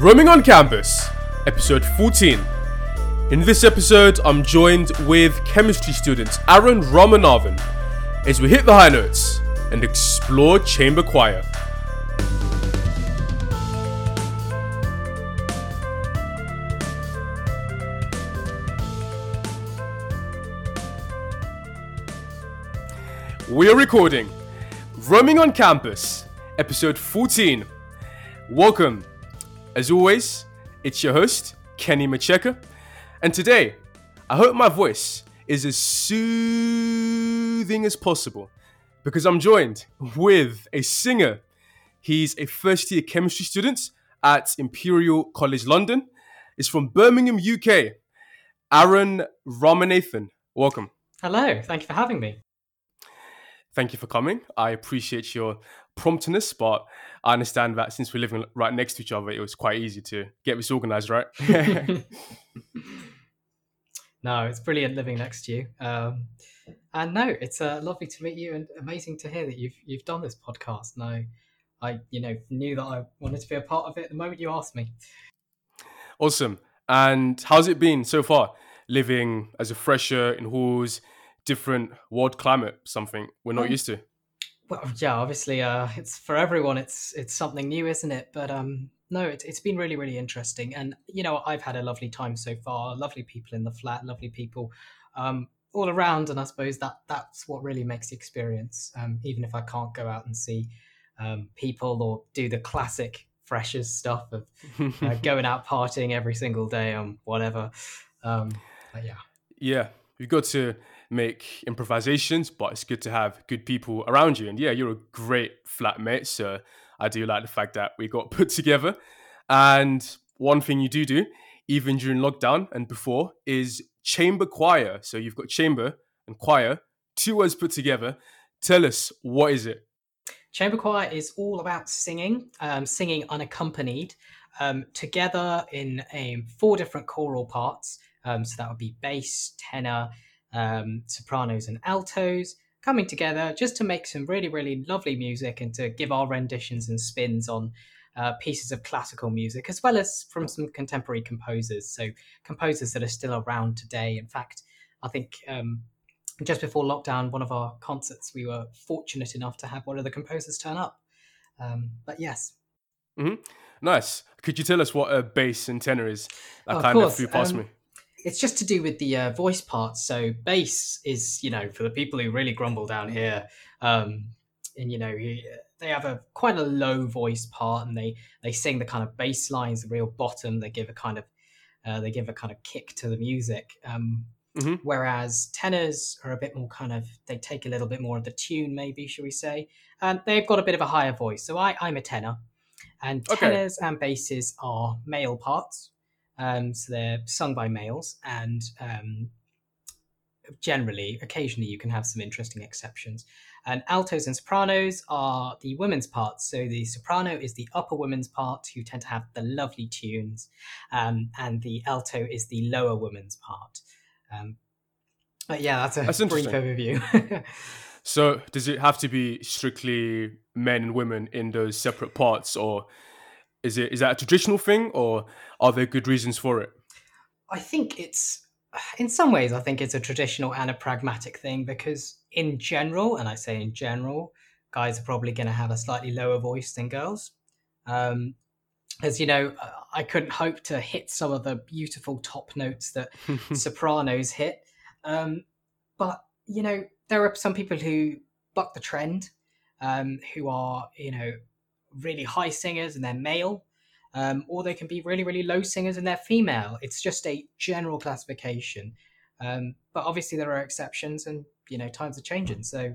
Roaming on Campus, episode 14. In this episode, I'm joined with chemistry student Aaron Ramanathan as we hit the high notes and explore chamber choir. We are recording Roaming on Campus, episode 14. Welcome. As always, it's your host, Kenny Macheka. And today, I hope my voice is as soothing as possible because I'm joined with a singer. He's a first year chemistry student at Imperial College London. He's from Birmingham, UK. Aaron Ramanathan. Welcome. Hello, thank you for having me. Thank you for coming. I appreciate your promptness, but I understand that since we're living right next to each other, it was quite easy to get this organized, right? no, it's brilliant living next to you. Um, and no, it's uh, lovely to meet you, and amazing to hear that you've you've done this podcast. No, I you know knew that I wanted to be a part of it the moment you asked me. Awesome. And how's it been so far? Living as a fresher in halls, different world climate, something we're not Um, used to. Well, yeah, obviously, uh, it's for everyone. It's it's something new, isn't it? But um, no, it's it's been really really interesting, and you know, I've had a lovely time so far. Lovely people in the flat, lovely people um, all around, and I suppose that that's what really makes the experience. Um, even if I can't go out and see um, people or do the classic freshers stuff of uh, going out partying every single day and whatever. Um, but yeah. yeah, you've got to make improvisations, but it's good to have good people around you. And yeah, you're a great flatmate, so I do like the fact that we got put together. And one thing you do do, even during lockdown and before, is chamber choir. So you've got chamber and choir, two words put together. Tell us, what is it? Chamber choir is all about singing, um, singing unaccompanied, um, together in um, four different choral parts. Um, so that would be bass, tenor, um, sopranos, and altos coming together just to make some really, really lovely music and to give our renditions and spins on uh, pieces of classical music, as well as from some contemporary composers. So composers that are still around today. In fact, I think um, just before lockdown, one of our concerts, we were fortunate enough to have one of the composers turn up. Um, but yes, Nice. Could you tell us what a bass and tenor is? That Oh, of kind of course, flew past um, me. It's just to do with the uh, voice parts. So bass is, you know, for the people who really grumble down here, um, and you know, they have a quite a low voice part, and they they sing the kind of bass lines, the real bottom. They give a kind of uh, they give a kind of kick to the music. Um, Mhm. Whereas tenors are a bit more kind of they take a little bit more of the tune, maybe should we say? And they've got a bit of a higher voice. So I, I'm a tenor, and Okay. tenors and basses are male parts. Um, so they're sung by males, and um, generally, occasionally, you can have some interesting exceptions. And altos and sopranos are the women's parts. So the soprano is the upper women's part, who tend to have the lovely tunes, um, and the alto is the lower women's part. Um, but yeah, that's a That's brief overview. So, does it have to be strictly men and women in those separate parts, or is it is that a traditional thing, or are there good reasons for it? I think it's, in some ways, I think it's a traditional and a pragmatic thing because, in general, and I say in general, guys are probably going to have a slightly lower voice than girls. Um, as you know, uh, I couldn't hope to hit some of the beautiful top notes that sopranos hit. Um, but, you know, there are some people who buck the trend, um, who are, you know, really high singers and they're male um, or they can be really, really low singers and they're female. It's just a general classification. Um, but obviously, there are exceptions, and you know, times are changing. So,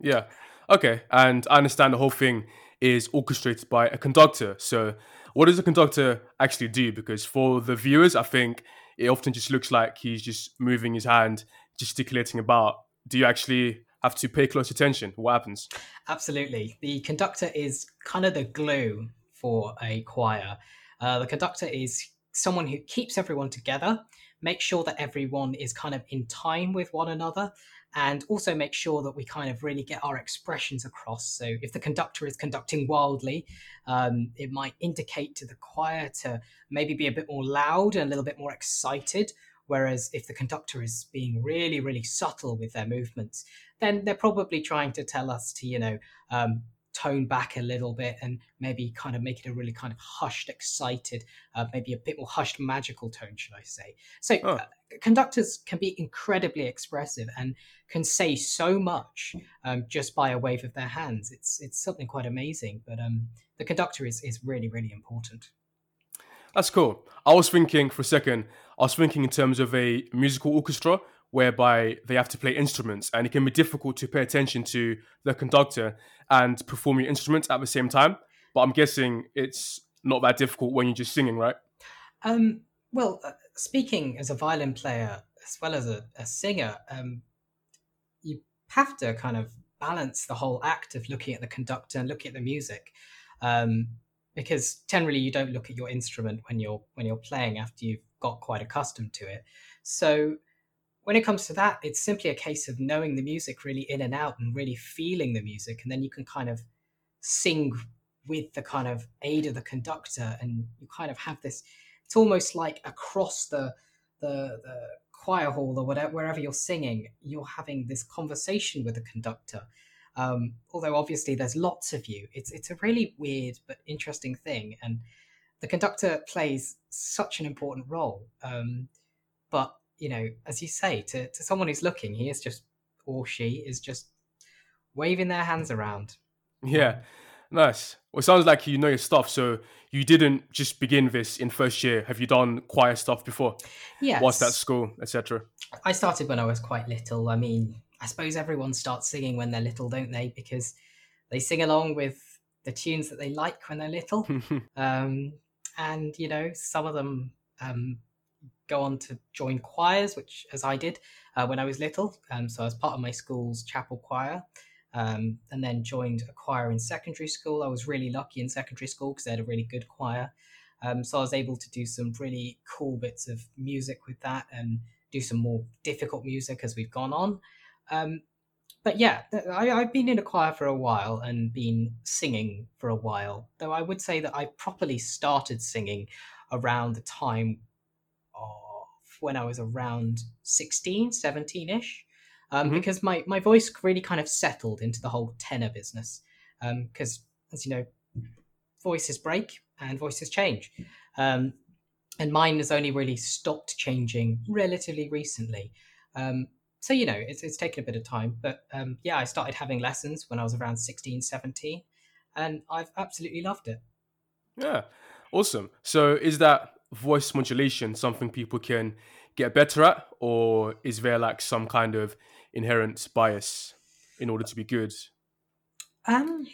yeah. Okay. And I understand the whole thing is orchestrated by a conductor. So, what does a conductor actually do? Because for the viewers, I think it often just looks like he's just moving his hand, gesticulating about. Do you actually have to pay close attention? What happens? absolutely, the conductor is kind of the glue for a choir. Uh, the conductor is someone who keeps everyone together, makes sure that everyone is kind of in time with one another, and also make sure that we kind of really get our expressions across. So if the conductor is conducting wildly, um, it might indicate to the choir to maybe be a bit more loud and a little bit more excited. Whereas if the conductor is being really, really subtle with their movements, then they're probably trying to tell us to, you know, um, tone back a little bit and maybe kind of make it a really kind of hushed, excited, uh, maybe a bit more hushed, magical tone, should I say? So, oh. uh, conductors can be incredibly expressive and can say so much um, just by a wave of their hands. It's it's something quite amazing. But um, the conductor is is really really important. That's cool. I was thinking for a second. I was thinking in terms of a musical orchestra whereby they have to play instruments and it can be difficult to pay attention to the conductor and perform your instruments at the same time. But I'm guessing it's not that difficult when you're just singing, right? Um, well, uh, speaking as a violin player as well as a, a singer, um, you have to kind of balance the whole act of looking at the conductor and looking at the music. Um, because generally you don't look at your instrument when you're when you're playing after you've got quite accustomed to it. So when it comes to that, it's simply a case of knowing the music really in and out and really feeling the music. And then you can kind of sing with the kind of aid of the conductor. And you kind of have this, it's almost like across the, the, the choir hall or whatever, wherever you're singing, you're having this conversation with the conductor. Um, although obviously there's lots of you, it's, it's a really weird but interesting thing. And the conductor plays such an important role. Um, but you know, as you say, to, to someone who's looking, he is just, or she is just waving their hands around. Yeah, nice. Well, it sounds like you know your stuff. So you didn't just begin this in first year. Have you done choir stuff before? Yeah. What's that school, etc.? I started when I was quite little. I mean, I suppose everyone starts singing when they're little, don't they? Because they sing along with the tunes that they like when they're little. um, and, you know, some of them um, go on to join choirs, which as I did uh, when I was little. Um, so I was part of my school's chapel choir. Um, and then joined a choir in secondary school. I was really lucky in secondary school because they had a really good choir. Um, so I was able to do some really cool bits of music with that and do some more difficult music as we've gone on. Um, but yeah, I, have been in a choir for a while and been singing for a while. Though I would say that I properly started singing around the time when I was around 16, 17 ish, um, mm-hmm. because my, my voice really kind of settled into the whole tenor business. Because, um, as you know, voices break and voices change. Um, and mine has only really stopped changing relatively recently. Um, so, you know, it's, it's taken a bit of time. But um, yeah, I started having lessons when I was around 16, 17, and I've absolutely loved it. Yeah, awesome. So, is that voice modulation something people can get better at, or is there like some kind of inherent bias in order to be good? Um,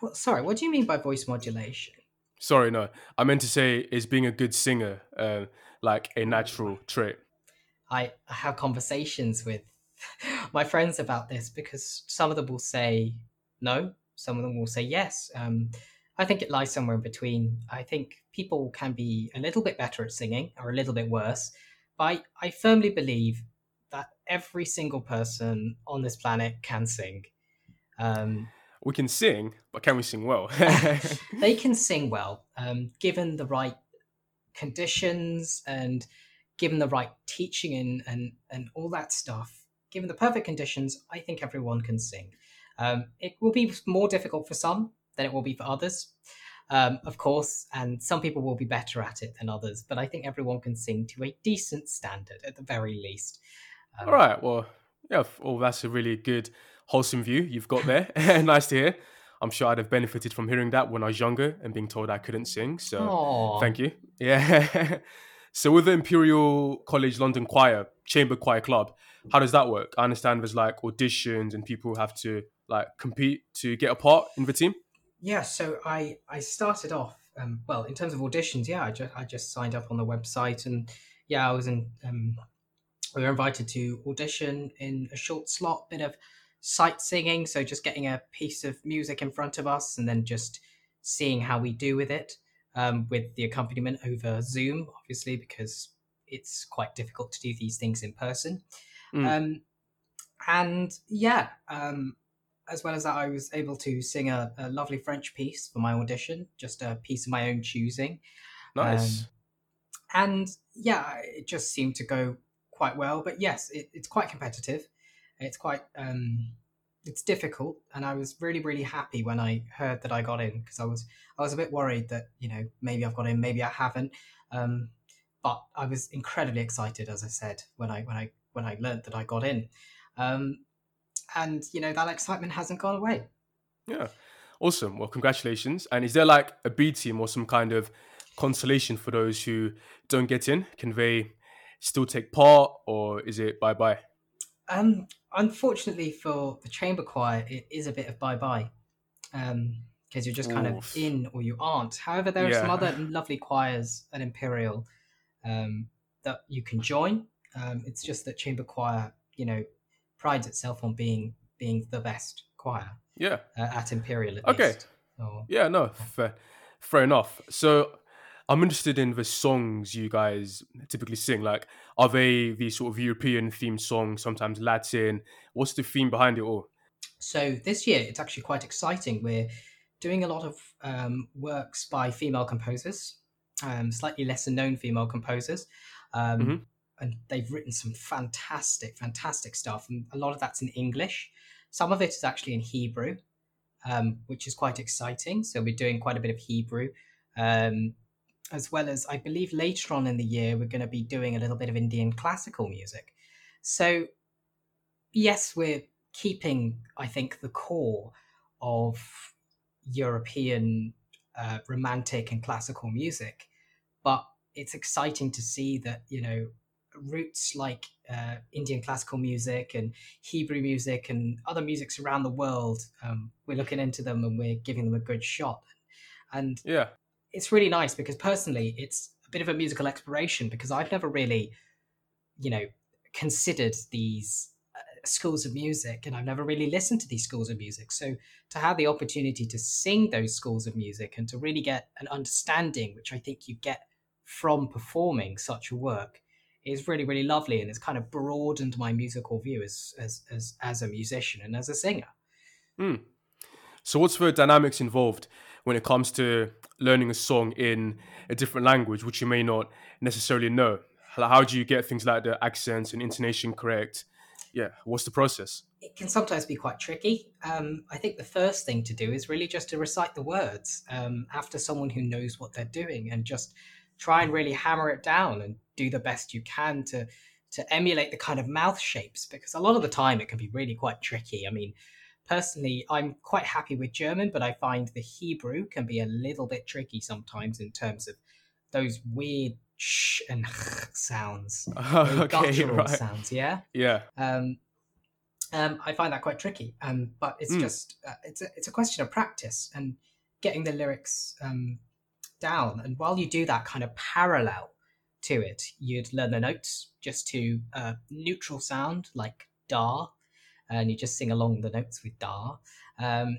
well, sorry, what do you mean by voice modulation? Sorry, no, I meant to say is being a good singer uh, like a natural trait. I have conversations with my friends about this because some of them will say no, some of them will say yes. Um, I think it lies somewhere in between. I think people can be a little bit better at singing or a little bit worse, but I, I firmly believe that every single person on this planet can sing. Um, we can sing, but can we sing well? they can sing well, um, given the right conditions and given the right teaching and, and, and all that stuff. Given the perfect conditions, I think everyone can sing. Um, it will be more difficult for some than it will be for others, um, of course, and some people will be better at it than others. But I think everyone can sing to a decent standard at the very least. Um, All right. Well, yeah. Well, that's a really good, wholesome view you've got there. nice to hear. I'm sure I'd have benefited from hearing that when I was younger and being told I couldn't sing. So Aww. thank you. Yeah. So with the Imperial College London Choir, Chamber Choir Club, how does that work? I understand there's like auditions and people have to like compete to get a part in the team. Yeah, so I I started off um, well in terms of auditions. Yeah, I just I just signed up on the website and yeah, I was in. Um, we were invited to audition in a short slot, bit of sight singing, so just getting a piece of music in front of us and then just seeing how we do with it, um, with the accompaniment over Zoom, obviously because it's quite difficult to do these things in person. Mm. Um, and yeah, um, as well as that, I was able to sing a, a, lovely French piece for my audition, just a piece of my own choosing. Nice. Um, and yeah, it just seemed to go quite well. But yes, it, it's quite competitive. It's quite um, it's difficult, and I was really really happy when I heard that I got in because I was I was a bit worried that you know maybe I've got in, maybe I haven't. Um, but I was incredibly excited, as I said, when I when I when I learned that I got in. Um, and you know that excitement hasn't gone away. Yeah, awesome. Well, congratulations. And is there like a B team or some kind of consolation for those who don't get in? Can they still take part, or is it bye bye? Um, unfortunately for the chamber choir, it is a bit of bye bye, because um, you're just kind Oof. of in or you aren't. However, there are yeah. some other lovely choirs at Imperial um, that you can join. Um, it's just that chamber choir, you know, prides itself on being being the best choir. Yeah. Uh, at Imperial. At okay. Least. Or, yeah. No. Fair, fair enough. So. I'm interested in the songs you guys typically sing. Like, are they these sort of European themed songs, sometimes Latin? What's the theme behind it all? So this year, it's actually quite exciting. We're doing a lot of um, works by female composers, um, slightly lesser known female composers. Um, mm-hmm and they've written some fantastic, fantastic stuff. And a lot of that's in English. Some of it is actually in Hebrew, um, which is quite exciting. So we're doing quite a bit of Hebrew, um, as well as I believe later on in the year we're going to be doing a little bit of Indian classical music. So yes, we're keeping, I think, the core of European uh, romantic and classical music, but it's exciting to see that you know roots like uh, Indian classical music and Hebrew music and other musics around the world. Um, we're looking into them and we're giving them a good shot. And yeah, it's really nice because personally, it's a bit of a musical exploration because I've never really, you know, considered these uh, schools of music and I've never really listened to these schools of music. So to have the opportunity to sing those schools of music and to really get an understanding, which I think you get from performing such a work, is really really lovely and it's kind of broadened my musical view as as as, as a musician and as a singer mm. so what's the dynamics involved when it comes to learning a song in a different language which you may not necessarily know. How do you get things like the accents and intonation correct? Yeah what's the process? It can sometimes be quite tricky. Um, i think the first thing to do is really just to recite the words um, after someone who knows what they're doing and just try and really hammer it down and do the best you can to to emulate the kind of mouth shapes because a lot of the time it can be really quite tricky. I mean, personally, I'm quite happy with German, but I find the Hebrew can be a little bit tricky sometimes in terms of those weird sh and sounds, okay, right. sounds. Yeah, yeah. Um, um, I find that quite tricky. Um, but it's mm. just uh, it's a it's a question of practice and getting the lyrics um down. And while you do that kind of parallel to it, you'd learn the notes just to a neutral sound like da, and you just sing along the notes with da. Um,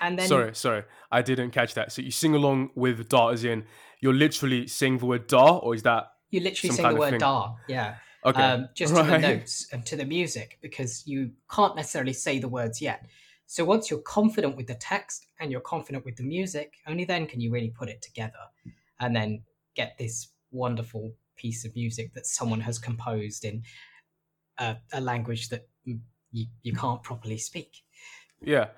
and then sorry, sorry, I didn't catch that. So you sing along with da, as in you're literally saying the word da, or is that you literally sing the word da? Yeah. Okay. Um, just right. to the notes and to the music because you can't necessarily say the words yet. So once you're confident with the text and you're confident with the music, only then can you really put it together and then get this wonderful piece of music that someone has composed in a, a language that you, you can't properly speak. Yeah.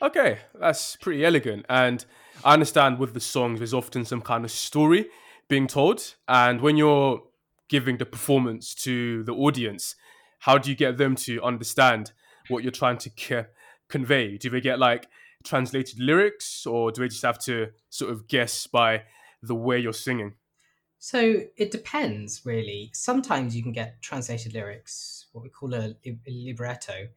Okay, that's pretty elegant. And I understand with the songs, there's often some kind of story being told. And when you're giving the performance to the audience, how do you get them to understand what you're trying to convey? Do they get like translated lyrics or do they just have to sort of guess by the way you're singing? So it depends, really. Sometimes you can get translated lyrics, what we call a, a libretto,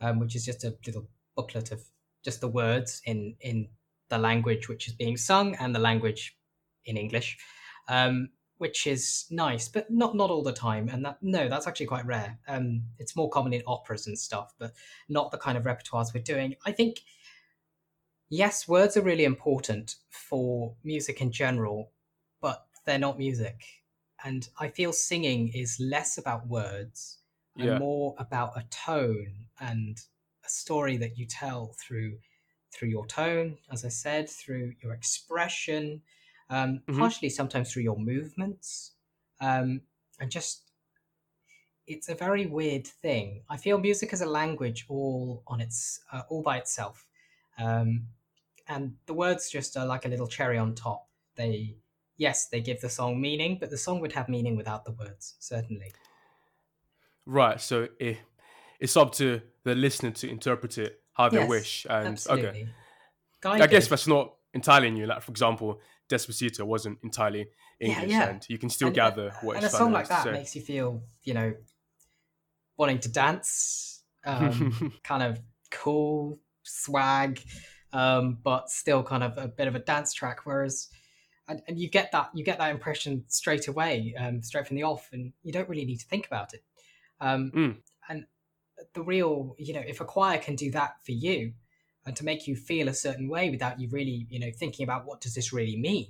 um, which is just a little booklet of just the words in in the language which is being sung and the language in English. Um, which is nice, but not not all the time. And that no, that's actually quite rare. Um, it's more common in operas and stuff, but not the kind of repertoires we're doing. I think yes, words are really important for music in general, they're not music. And I feel singing is less about words and Yeah. more about a tone and a story that you tell through through your tone, as I said, through your expression, um, Mhm. partially sometimes through your movements, um, and just it's a very weird thing. I feel music is a language all on its uh, all by itself, um, and the words just are like a little cherry on top. They yes, they give the song meaning, but the song would have meaning without the words, certainly. Right. So it, it's up to the listener to interpret it how they Yes, wish. And okay, Absolutely. I guess that's not entirely new. Like for example, Despacito wasn't entirely English, yeah. and you can still and, gather what and a song like that makes you feel, you know, wanting to dance, um, kind of cool swag, um, but still kind of a bit of a dance track. Whereas, and, and you get that you get that impression straight away, um, straight from the off, and you don't really need to think about it. Um, Mm. And the real, you know, if a choir can do that for you, and to make you feel a certain way without you really, you know, thinking about what does this really mean,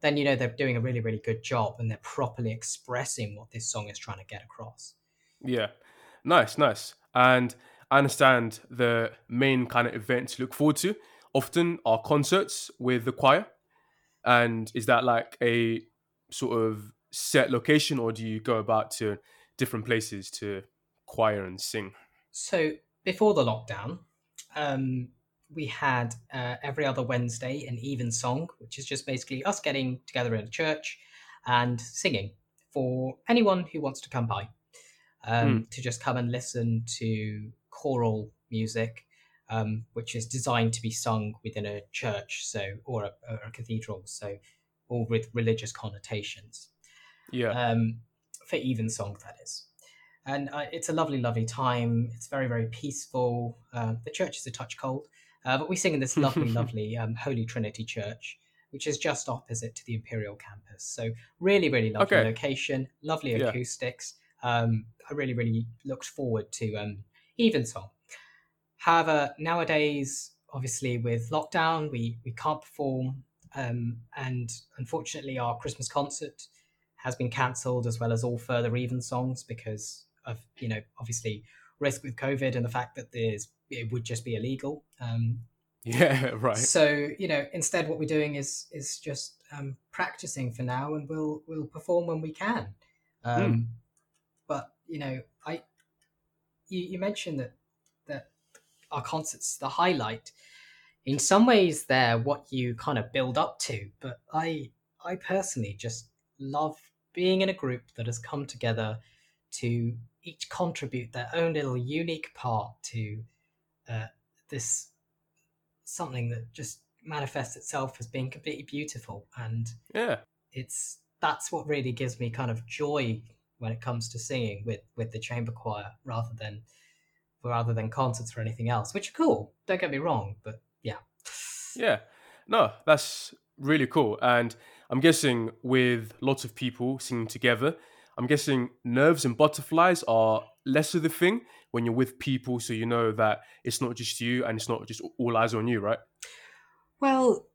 then you know they're doing a really, really good job, and they're properly expressing what this song is trying to get across. Yeah, nice, nice. And I understand the main kind of events to look forward to often are concerts with the choir. And is that like a sort of set location, or do you go about to different places to choir and sing? So before the lockdown, um, we had uh, every other Wednesday an Evensong, which is just basically us getting together in a church and singing for anyone who wants to come by um, to just come and listen to choral music, um, which is designed to be sung within a church, so or a, or a cathedral, so all with religious connotations Yeah, um, for Evensong, that is. And uh, it's a lovely, lovely time. It's very, very peaceful. Uh, the church is a touch cold, uh, but we sing in this lovely, lovely um, Holy Trinity Church, which is just opposite to the Imperial campus. So really, really lovely Okay. location, lovely Yeah. acoustics. Um, I really, really looked forward to um, Evensong. However, nowadays, obviously with lockdown, we we can't perform, um, and unfortunately, our Christmas concert has been cancelled as well as all further Evensongs because of you know obviously risk with COVID and the fact that there's it would just be illegal. Um, yeah, right. so you know instead what we're doing is is just um, practicing for now and we'll we'll perform when we can. Um, But you know I you, you mentioned that our concerts the highlight. In some ways, they're what you kind of build up to, but I I personally just love being in a group that has come together to each contribute their own little unique part to uh, this something that just manifests itself as being completely beautiful and Yeah, it's that's what really gives me kind of joy when it comes to singing with with the chamber choir rather than rather than concerts or anything else which are cool don't get me wrong but yeah yeah. No, that's really cool. And I'm guessing with lots of people singing together, I'm guessing nerves and butterflies are less of the thing when you're with people, so you know that it's not just you and it's not just all eyes on you, right? Well,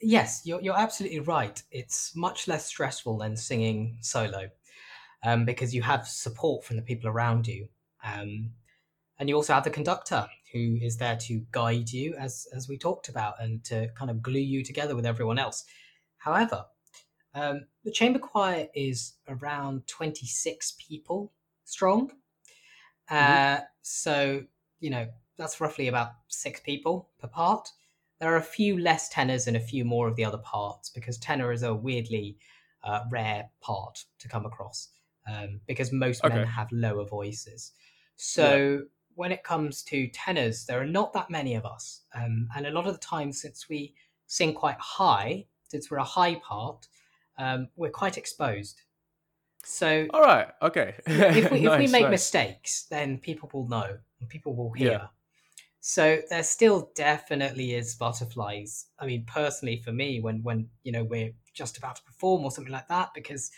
yes, you're, you're absolutely right. It's much less stressful than singing solo um, because you have support from the people around you. Um, and you also have the conductor who is there to guide you, as, as we talked about, and to kind of glue you together with everyone else. However, um, the chamber choir is around 26 people strong. Uh, so, you know, that's roughly about six people per part there are a few less tenors and a few more of the other parts because tenor is a weirdly uh, rare part to come across um, because most men have lower voices. So when it comes to tenors, there are not that many of us, um, and a lot of the time, since we sing quite high, since we're a high part, um, we're quite exposed. So All right, okay. if we, if we make nice. mistakes, then people will know and people will hear. Yeah. So there still definitely is butterflies. I mean, personally, for me, when when you know we're just about to perform or something like that, because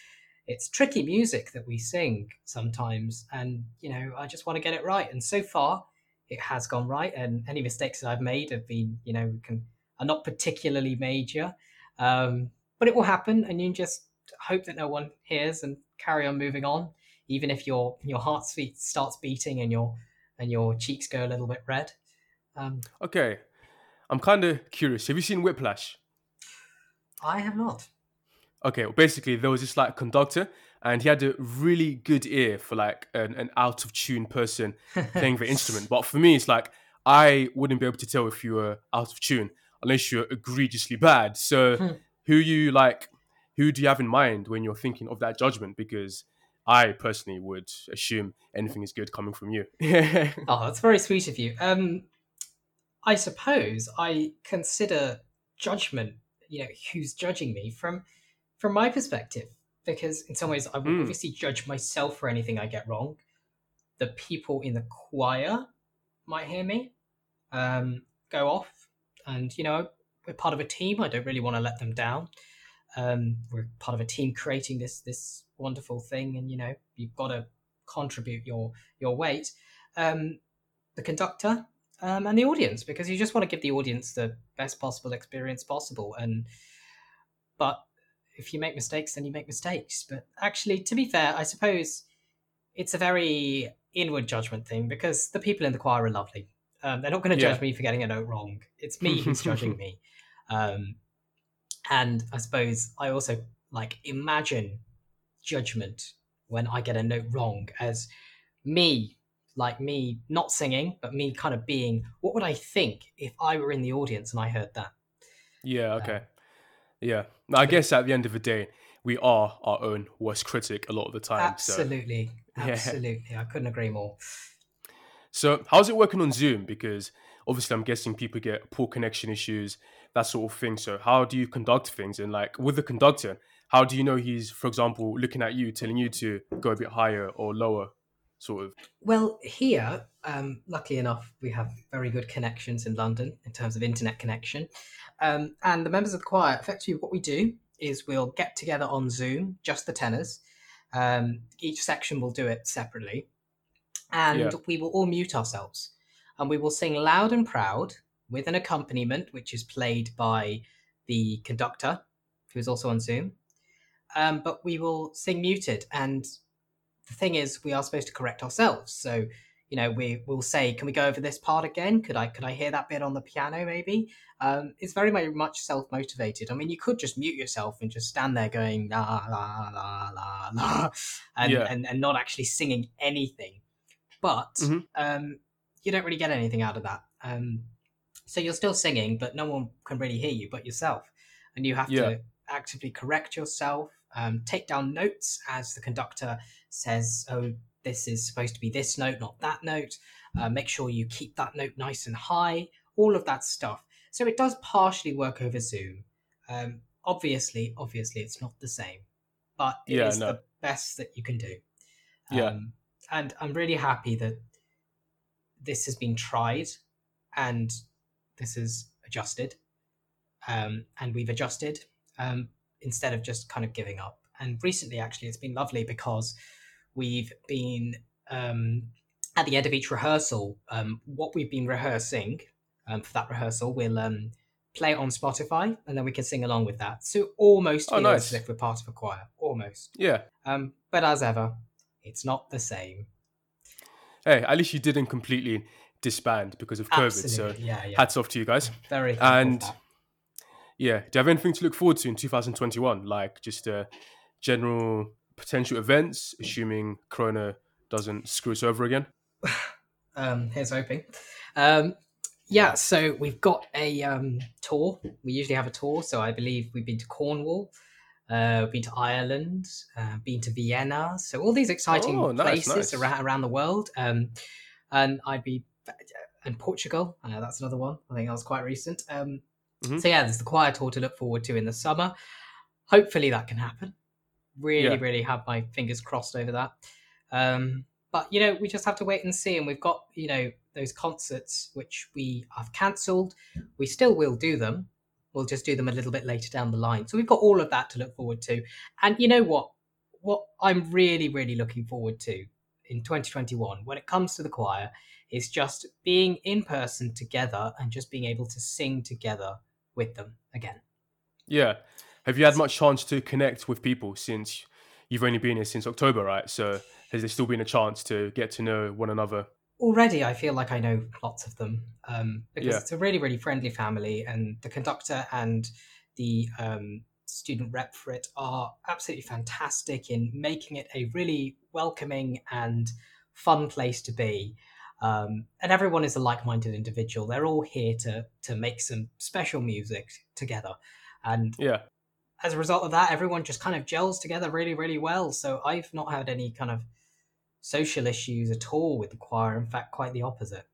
it's tricky music that we sing sometimes, and you know I just want to get it right. And so far, it has gone right. And any mistakes that I've made have been, you know, can are not particularly major, um, but it will happen, and you just hope that no one hears and carry on moving on. even if your your heart starts beating and your and your cheeks go a little bit red. Um, Okay, I'm kind of curious. Have you seen Whiplash? I have not. Okay, well, basically there was this like conductor, and he had a really good ear for like an, an out of tune person playing the instrument. But for me, it's like I wouldn't be able to tell if you were out of tune unless you're egregiously bad. So, Hmm. who you like? Who do you have in mind when you're thinking of that judgment? Because I personally would assume anything is good coming from you. Oh, that's very sweet of you. Um, I suppose I consider judgment, you know, who's judging me from from my perspective, because in some ways I will Mm. obviously judge myself for anything I get wrong. The people in the choir might hear me um, go off, and you know, we're part of a team. I don't really want to let them down. Um, we're part of a team creating this this wonderful thing, and you know, you've got to contribute your your weight. Um, the conductor um, and the audience because you just want to give the audience the best possible experience possible and but if you make mistakes then you make mistakes but actually to be fair i suppose it's a very inward judgment thing because the people in the choir are lovely um, they're not going to judge Yeah. me for getting a note wrong it's me who's judging me um, and i suppose i also like imagine judgment when i get a note wrong as me like me not singing but me kind of being what would i think if i were in the audience and i heard that yeah. Okay. Yeah. Now, I guess at the end of the day, we are our own worst critic a lot of the time. So. absolutely Yeah. absolutely i couldn't agree more So, how's it working on Zoom? Because obviously, I'm guessing people get poor connection issues, that sort of thing. So, how do you conduct things? And like with the conductor, how do you know he's, for example, looking at you, telling you to go a bit higher or lower, sort of? well here um, luckily enough we have very good connections in london in terms of internet connection um, and the members of the choir effectively what we do is we'll get together on zoom just the tenors um, each section will do it separately and Yeah. we will all mute ourselves and we will sing loud and proud with an accompaniment which is played by the conductor who is also on zoom um, but we will sing muted and the thing is we are supposed to correct ourselves. So you know we will say can we go over this part again? Could i could i hear that bit on the piano maybe? Um, it's very much self-motivated. I mean you could just mute yourself and just stand there going la la la la la and, Yeah. and, and not actually singing anything. But Mhm. um, you don't really get anything out of that. Um, so you're still singing but no one can really hear you but yourself. And you have Yeah. to actively correct yourself um, take down notes as the conductor says oh this is supposed to be this note not that note. Uh, make sure you keep that note nice and high all of that stuff. So it does partially work over zoom. Um, obviously obviously it's not the same but it is Yeah, no. the best that you can do. Yeah. um, and i'm really happy that this has been tried and this is adjusted. Um, and we've adjusted. Um, instead of just kind of giving up and recently actually it's been lovely because we've been um, at the end of each rehearsal um, what we've been rehearsing um, for that rehearsal we'll um, play it on spotify and then we can sing along with that so almost Oh, feels nice. as if we're part of a choir almost Yeah. um, but as ever it's not the same Hey, at least you didn't completely disband because of COVID. So, yeah yeah hats off to you guys. very And. Yeah, do you have anything to look forward to in 2021? Like just uh, general potential events, assuming Corona doesn't screw us over again? um, here's hoping. Um, yeah, so we've got a um, tour. We usually have a tour, so I believe we've been to Cornwall, uh, we've been to Ireland, uh, been to Vienna. So all these exciting Oh, nice, places nice. around around the world. Um, and I'd be and Portugal. Uh, that's another one. I think that was quite recent. Um, Mhm. So yeah, there's the choir tour to look forward to in the summer. Hopefully that can happen. Really, Yeah. really have my fingers crossed over that. Um, but you know, we just have to wait and see. And we've got you know those concerts which we have cancelled. We still will do them. We'll just do them a little bit later down the line. So we've got all of that to look forward to. And you know what? What I'm really, really looking forward to in 2021 when it comes to the choir is just being in person together and just being able to sing together with them again. Yeah. Have you had much chance to connect with people since you've only been here since October, right? So has there still been a chance to get to know one another? Already, I feel like I know lots of them um, because Yeah. it's a really, really friendly family, and the conductor and the um, student rep for it are absolutely fantastic in making it a really welcoming and fun place to be. Um, and everyone is a like-minded individual. They're all here to to make some special music together, and Yeah. as a result of that, everyone just kind of gels together really, really well. So I've not had any kind of social issues at all with the choir. In fact, quite the opposite.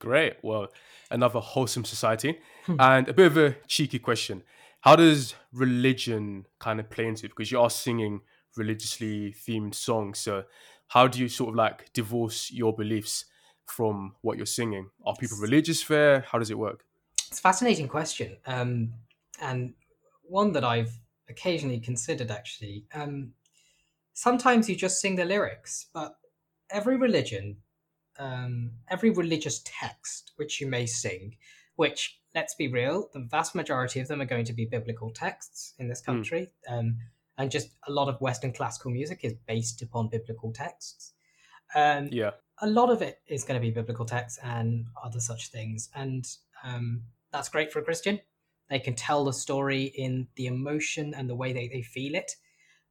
Great. Well, another wholesome society. Hmm. and a bit of a cheeky question. How does religion kind of play into it? Because you are singing religiously themed songs. So how do you sort of like divorce your beliefs from what you're singing? Are people religious fair? How does it work? It's a fascinating question, um, and one that I've occasionally considered actually. Um, sometimes you just sing the lyrics, but every religion, um, every religious text which you may sing, which let's be real, the vast majority of them are going to be biblical texts in this country, um, and just a lot of Western classical music is based upon biblical texts. Um, Yeah. a lot of it is going to be biblical texts and other such things, and um, that's great for a Christian. They can tell the story in the emotion and the way they, they feel it.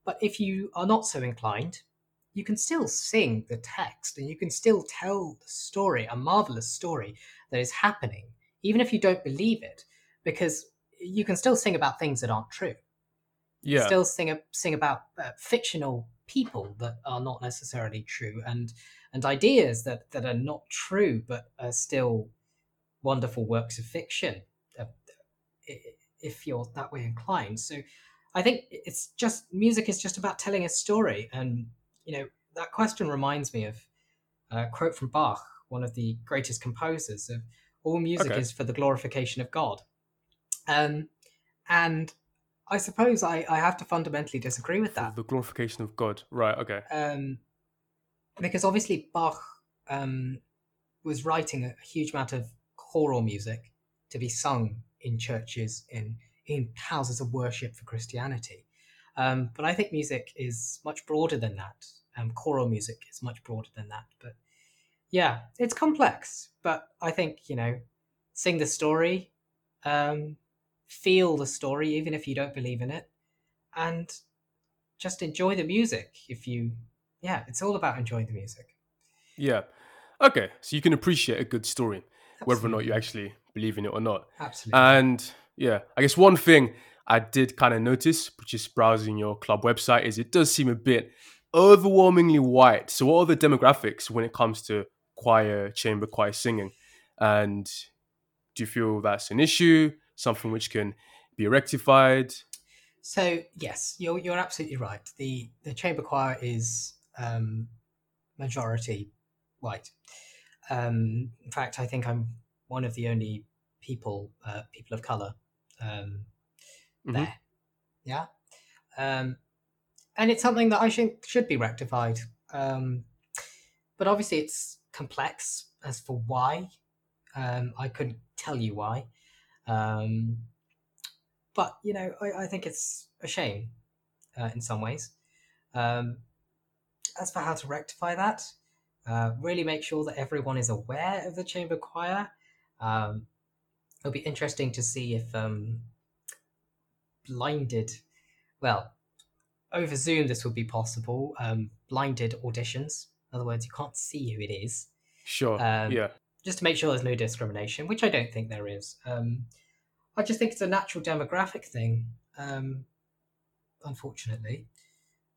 But if you are not so inclined, you can still sing the text and you can still tell the story, a marvelous story that is happening, even if you don't believe it, because you can still sing about things that aren't true Yeah. still sing a, sing about uh, fictional people that are not necessarily true and and ideas that that are not true but are still wonderful works of fiction uh, if you're that way inclined so i think it's just music is just about telling a story and you know that question reminds me of a quote from bach one of the greatest composers of all music Okay. is for the glorification of god um and I suppose I, I have to fundamentally disagree with For that. the glorification of God. Right. Okay. Um, because obviously Bach um, was writing a huge amount of choral music to be sung in churches, in, in houses of worship for Christianity. Um, but I think music is much broader than that. Um, choral music is much broader than that. But yeah, it's complex. But I think, you know, sing the story, um, feel the story, even if you don't believe in it, and just enjoy the music. If you, yeah, it's all about enjoying the music. Yeah. Okay. So you can appreciate a good story, whether or not you actually believe in it or not. Absolutely. And yeah, I guess one thing I did kind of notice, just browsing your club website, is it does seem a bit overwhelmingly white. So, what are the demographics when it comes to choir, chamber choir singing? And do you feel that's an issue, something which can be rectified? So yes, you're you're absolutely right. The the chamber choir is um, majority white. Um, in fact, I think I'm one of the only people uh, people of color um, Mhm. there. Yeah, um, and it's something that I think should be rectified. Um, but obviously, it's complex as for why. Um, I couldn't tell you why. Um, but you know, I, I think it's a shame uh, in some ways. Um, as for how to rectify that, uh, really make sure that everyone is aware of the chamber choir. Um, it'll be interesting to see if um, blinded, well, over Zoom this would be possible. Um, blinded auditions, in other words, you can't see who it is Sure. Um, yeah. Just to make sure there's no discrimination, which I don't think there is. Um, I just think it's a natural demographic thing, um, unfortunately,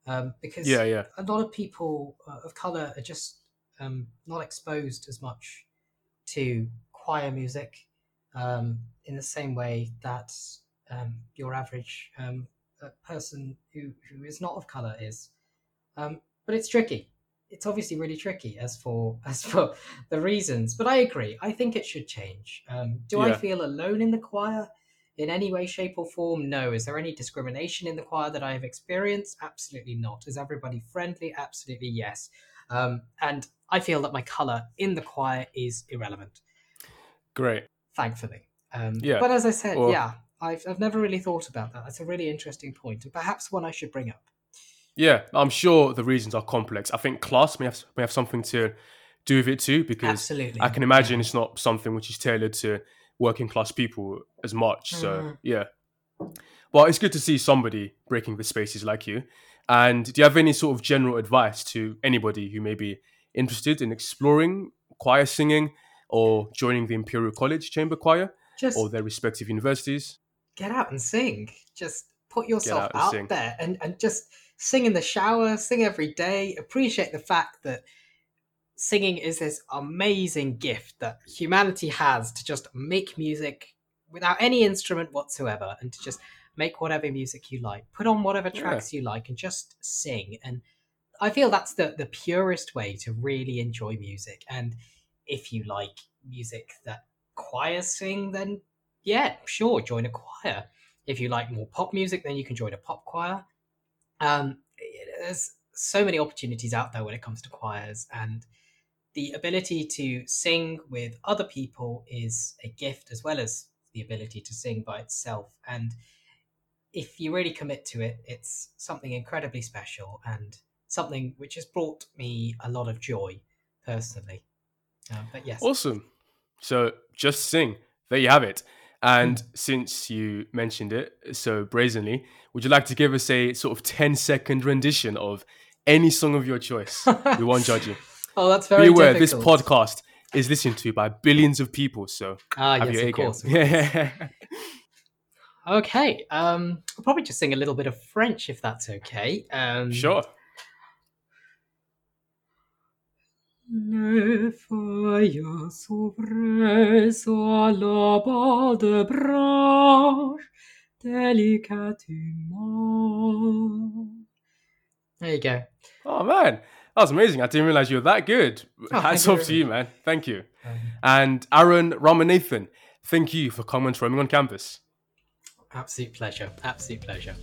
um, because Yeah. Yeah. a lot of people uh, of color are just um, not exposed as much to choir music um, in the same way that um, your average um, uh, person who, who is not of color is. Um, but it's tricky. It's obviously really tricky as for as for the reasons. But I agree. I think it should change. Um, do I feel alone in the choir? In any way, shape, or form? No. Is there any discrimination in the choir that I have experienced? Absolutely not. Is everybody friendly? Absolutely yes. Um, and I feel that my colour in the choir is irrelevant, Great. thankfully. Um, Yeah. But as I said, Well- yeah, I've, I've never really thought about that. That's a really interesting point, and perhaps one I should bring up. Yeah, I'm sure the reasons are complex. I think class may have may have something to do with it too, because Absolutely. I can imagine it's not something which is tailored to working class people as much. So Mhm. yeah, well, it's good to see somebody breaking the spaces like you. And do you have any sort of general advice to anybody who may be interested in exploring choir singing or joining the Imperial College Chamber Choir Just or their respective universities? get out and sing. Just put yourself out out there and, and just sing in the shower, sing every day. Appreciate the fact that singing is this amazing gift that humanity has to just make music without any instrument whatsoever and to just make whatever music you like. Put on whatever Yeah. tracks you like and just sing. And I feel that's the, the purest way to really enjoy music. And if you like music that choirs sing, then yeah, sure, join a choir. If you like more pop music, then you can join a pop choir. Um, there's so many opportunities out there when it comes to choirs, and the ability to sing with other people is a gift as well as the ability to sing by itself. And if you really commit to it, it's something incredibly special and something which has brought me a lot of joy personally. Um, but yes, Awesome. So just sing. There you have it. And since you mentioned it so brazenly, would you like to give us a sort of 10 second rendition of any song of your choice? we won't judge you. oh, that's very Be aware, this podcast is listened to by billions of people. So Ah, have yes, your of game. course. Okay, um, I'll probably just sing a little bit of French if that's okay. Um, sure. Les feuilles s'ouvraient sur la bas de branche délicatement. There you go. Oh, man. That was amazing. I didn't realize you were that good. Oh, Hats off to you, man. Thank you. Um, And Aaron Ramanathan, thank you for coming to Roaming on Campus. absolute pleasure. Absolute pleasure.